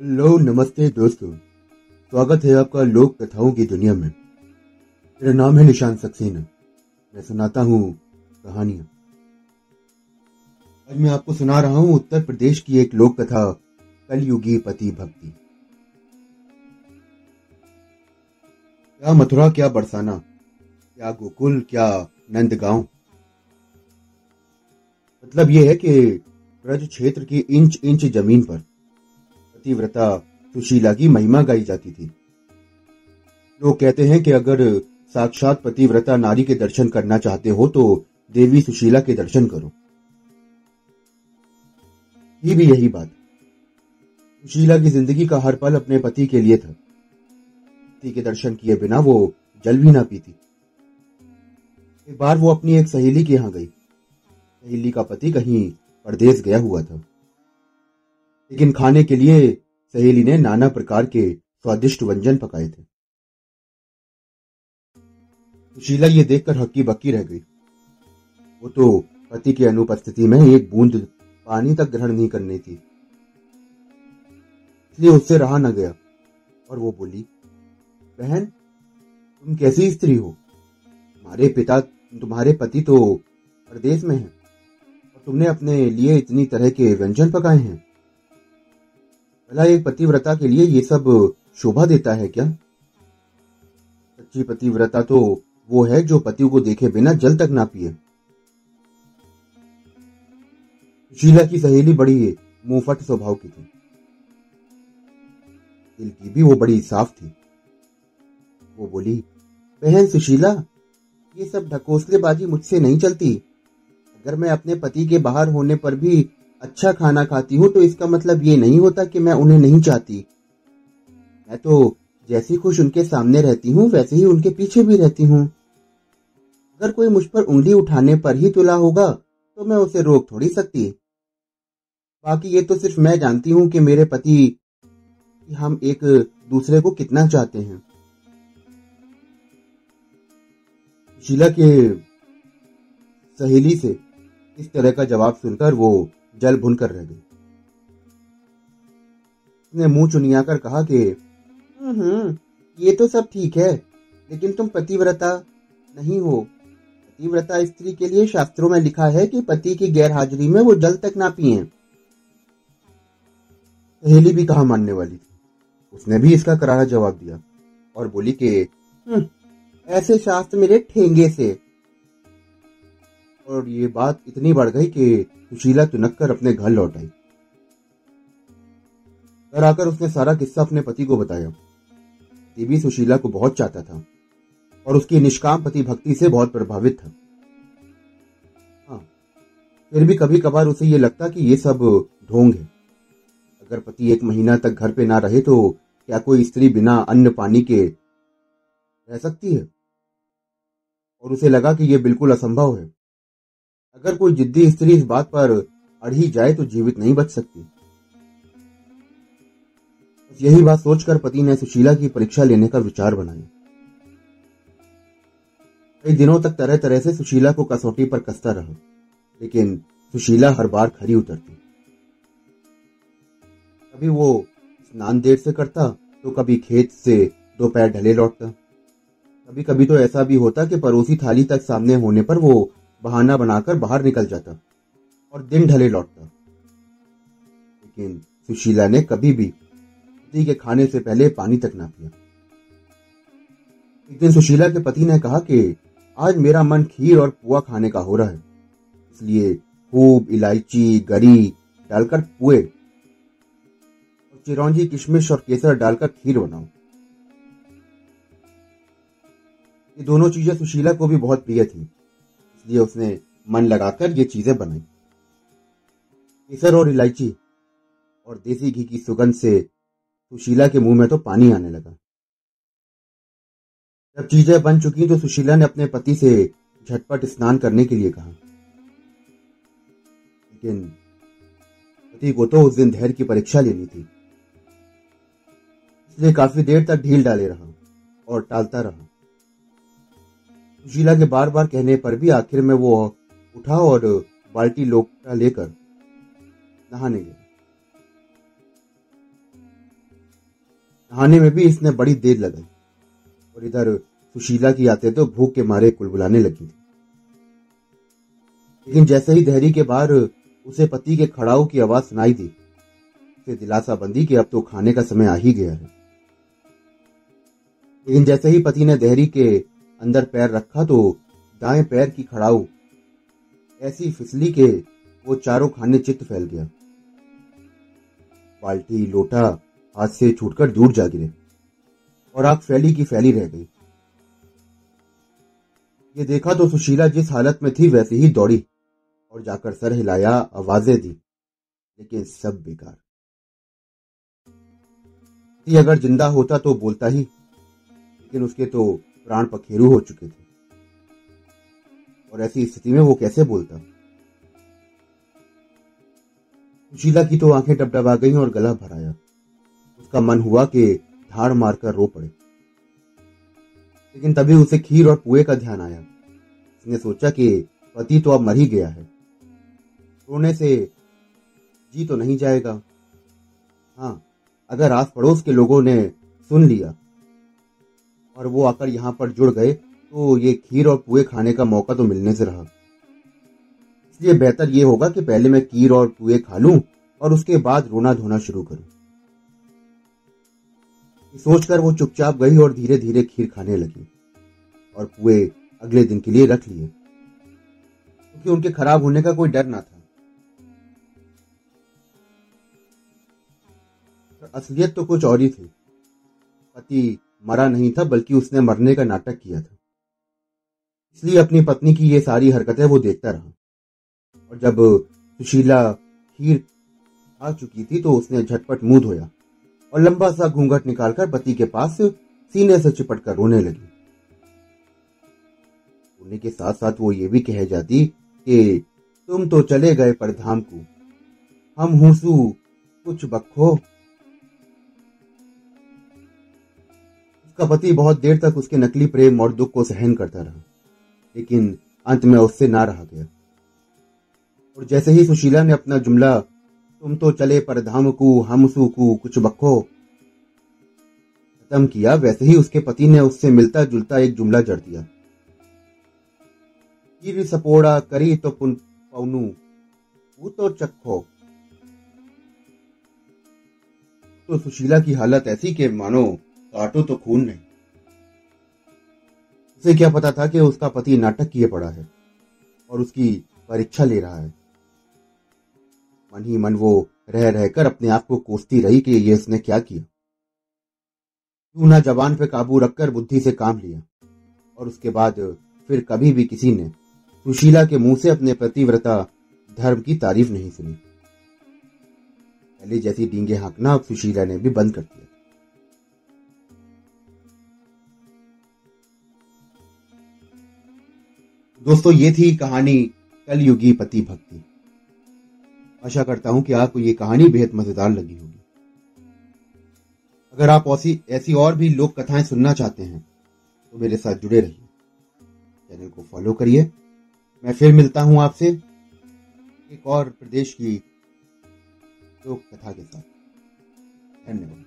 Hello नमस्ते दोस्तों। स्वागत है आपका लोक कथाओं की दुनिया में। मेरा नाम है निशान सक्सेना। मैं सुनाता हूँ कहानियाँ। आज मैं आपको सुना रहा हूँ उत्तर प्रदेश की एक लोक कथा, कलयुगी पति भक्ति। क्या मथुरा, क्या बरसाना, क्या गोकुल, क्या नंदगांव? मतलब यह है कि ब्रज क्षेत्र की इंच इंच ज़मीन पर पतिव्रता सुशीला की महिमा गाई जाती थी। लोग कहते हैं कि अगर साक्षात पतिव्रता नारी के दर्शन करना चाहते हो तो देवी सुशीला के दर्शन करो। ये भी यही बात। सुशीला की ज़िंदगी का हर पल अपने पति के लिए था। पति के दर्शन किए बिना वो जल भी ना पीती। एक बार वो अपनी एक सहेली के यहाँ गई। सहेली का पति कहीं परदेश गया हुआ था। लेकिन खाने के लिए सहेली ने नाना प्रकार के स्वादिष्ट व्यंजन पकाए थे। सुशीला ये देखकर हक्की बक्की रह गई। वो तो पति की अनुपस्थिति में एक बूंद पानी तक ग्रहण नहीं करनी थी। इसलिए उससे रहा न गया और वो बोली, बहन, तुम कैसी स्त्री हो? तुम्हारे पिता, तुम्हारे पति तो प्रदेश में हैं और तुमने अपने लिए इतनी तरह के व्यंजन पकाए हैं। भला एक पतिव्रता के लिए ये सब शोभा देता है क्या? सच्ची पतिव्रता तो वो है जो पति को देखे बिना जल तक ना पिए। सुशीला की सहेली बड़ी मुंहफट स्वभाव की थी। दिल की भी वो बड़ी साफ़ थी। वो बोली, बहन सुशीला, ये सब ढकोसलेबाजी मुझसे नहीं चलती। अगर मैं अपने पति के बाहर होने पर भी अच्छा खाना खाती हूँ तो इसका मतलब ये नहीं होता कि मैं उन्हें नहीं चाहती। मैं तो जैसी खुश उनके सामने रहती हूँ, वैसे ही उनके पीछे भी रहती हूँ। अगर कोई मुझ पर उंगली उठाने पर ही तुला होगा तो मैं उसे रोक थोड़ी सकती। बाकी ये तो सिर्फ़ मैं जानती हूँ कि मेरे पति हम एक दूसरे को कितना चाहते हैं। शीला के सहेली से इस तरह का जवाब सुनकर वो जल भुन कर रह गई। उसने मुँह चुनिया कर कहा कि हम्म ये तो सब ठीक है, लेकिन तुम पतिव्रता नहीं हो। पतिव्रता स्त्री के लिए शास्त्रों में लिखा है कि पति की गैर हाजिरी में वो जल तक ना पिए। सहेली भी कहा मानने वाली थी? उसने भी इसका करारा जवाब दिया और बोली कि ऐसे शास्त्र मेरे ठेंगे से और ये बात इतनी बढ़ गई कि सुशीला तुनक कर अपने घर लौट आई। घर आकर उसने सारा किस्सा अपने पति को बताया। देवी सुशीला को बहुत चाहता था और उसकी निष्काम पति भक्ति से बहुत प्रभावित था। हाँ फिर भी कभी कभार उसे ये लगता कि ये सब ढोंग है। अगर पति एक महीना तक घर पे ना रहे तो क्या कोई स्त्री बिना अन्न पानी के रह सकती है? और उसे लगा कि यह बिल्कुल असंभव है। अगर कोई जिद्दी स्त्री इस बात पर अड़ी जाए तो जीवित नहीं बच सकती। यही बात सोचकर पति ने सुशीला की परीक्षा लेने का विचार बनाया। कई दिनों तक तरह तरह से सुशीला को कसौटी पर कसता रहा, लेकिन सुशीला हर बार खरी उतरती। कभी वो स्नान देर से करता तो कभी खेत से दोपहर ढले लौटता। कभी कभी तो ऐसा भी होता कि पड़ोसी थाली तक सामने होने पर वो बहाना बनाकर बाहर निकल जाता और दिन ढले लौटता। लेकिन सुशीला ने कभी भी पति के खाने से पहले पानी तक ना पिया। एक दिन सुशीला के पति ने कहा कि आज मेरा मन खीर और पुआ खाने का हो रहा है, इसलिए खूब इलायची, गरी डालकर पुए और चिरौंजी, किशमिश और केसर डालकर खीर बनाओ ये दोनों चीज़ें सुशीला को भी बहुत प्रिय थी। इसलिए उसने मन लगाकर ये चीज़ें बनाई। केसर और इलायची और देसी घी की सुगंध से सुशीला के मुँह में तो पानी आने लगा। जब चीज़ें बन चुकी तो सुशीला ने अपने पति से झटपट स्नान करने के लिए कहा। लेकिन पति को तो उस दिन धैर्य की परीक्षा लेनी थी। इसलिए काफ़ी देर तक ढील डाले रहा और टालता रहा। सुशीला के बार बार कहने पर भी आखिर में वो उठा और बाल्टी लोटा लेकर नहाने गया। नहाने में भी इसने बड़ी देर लगाई और इधर सुशीला की आते तो भूख के मारे कुलबुलाने लगी। थी लेकिन जैसे ही दहरी के बाहर उसे पति के खड़ाऊ की आवाज़ सुनाई दी, उसे दिलासा बंदी कि अब तो खाने का समय आ ही गया है। लेकिन जैसे ही पति ने दहरी के अंदर पैर रखा तो दाएँ पैर की खड़ाऊ ऐसी फिसली के वो चारों खाने चित्त फैल गया। बाल्टी, लोटा, हाथ से छूटकर दूर जा गिरे और आग फैली की फैली रह गई। ये देखा तो सुशीला जिस हालत में थी वैसे ही दौड़ी और जाकर सर हिलाया, आवाज़ें दी, लेकिन सब बेकार। अगर ज़िंदा होता तो बोलता ही, लेकिन उसके तो प्राण पखेरु हो चुके थे। और ऐसी स्थिति में वो कैसे बोलता? सुशीला की तो आँखें डबडबा गईं और गला भराया। उसका मन हुआ कि धाड़ मारकर रो पड़े। लेकिन तभी उसे खीर और पुए का ध्यान आया। उसने सोचा कि पति तो अब मर ही गया है। रोने से जी तो नहीं जाएगा। हाँ अगर आस पड़ोस के लोगों ने सुन लिया और वो आकर यहाँ पर जुड़ गए तो ये खीर और पुए खाने का मौका तो मिलने से रहा। इसलिए बेहतर ये होगा कि पहले मैं खीर और पुए खा लूँ और उसके बाद रोना धोना शुरू करूँ। सोचकर वो चुपचाप गई और धीरे धीरे खीर खाने लगी और पुए अगले दिन के लिए रख लिए, क्योंकि तो उनके खराब होने का कोई डर ना था। असलियत तो कुछ और ही थी। पति मरा नहीं था, बल्कि उसने मरने का नाटक किया था। इसलिए अपनी पत्नी की ये सारी हरकतें वो देखता रहा। और जब सुशीला खीर खा चुकी थी तो उसने झटपट मुँह धोया और लंबा सा घूंघट निकालकर पति के पास सीने से चिपट कर रोने लगी। रोने के साथ साथ वो ये भी कह जाती कि, तुम तो चले गए परधाम को। हम हुसू कुछ बखो उसका पति बहुत देर तक उसके नकली प्रेम और दुख को सहन करता रहा, लेकिन अंत में उससे ना रहा गया। और जैसे ही सुशीला ने अपना जुमला, तुम तो चले पर धाम को हम सूकू कुछ बखो, खत्म किया, वैसे ही उसके पति ने उससे मिलता जुलता एक जुमला जड़ दिया। सपोड़ा करी तो पुन वो तो चखो तो सुशीला की हालत ऐसी के, मानो काटो तो खून नहीं। उसे क्या पता था कि उसका पति नाटक किए पड़ा है और उसकी परीक्षा ले रहा है। मन ही मन वो रह रहकर अपने आप को कोसती रही कि ये उसने क्या किया। ना जवान पे काबू रखकर बुद्धि से काम लिया और उसके बाद फिर कभी भी किसी ने सुशीला के मुँह से अपने प्रतिव्रता धर्म की तारीफ़ नहीं सुनी। पहले जैसी डींगे हाँकना सुशीला ने भी बंद कर दिया। दोस्तों, ये थी कहानी कलयुगी पति भक्ति आशा करता हूँ कि आपको ये कहानी बेहद मज़ेदार लगी होगी। अगर आप ऐसी ऐसी और भी लोक कथाएँ सुनना चाहते हैं तो मेरे साथ जुड़े रहिए। चैनल को फॉलो करिए। मैं फिर मिलता हूँ आपसे एक और प्रदेश की लोक कथा के साथ। धन्यवाद।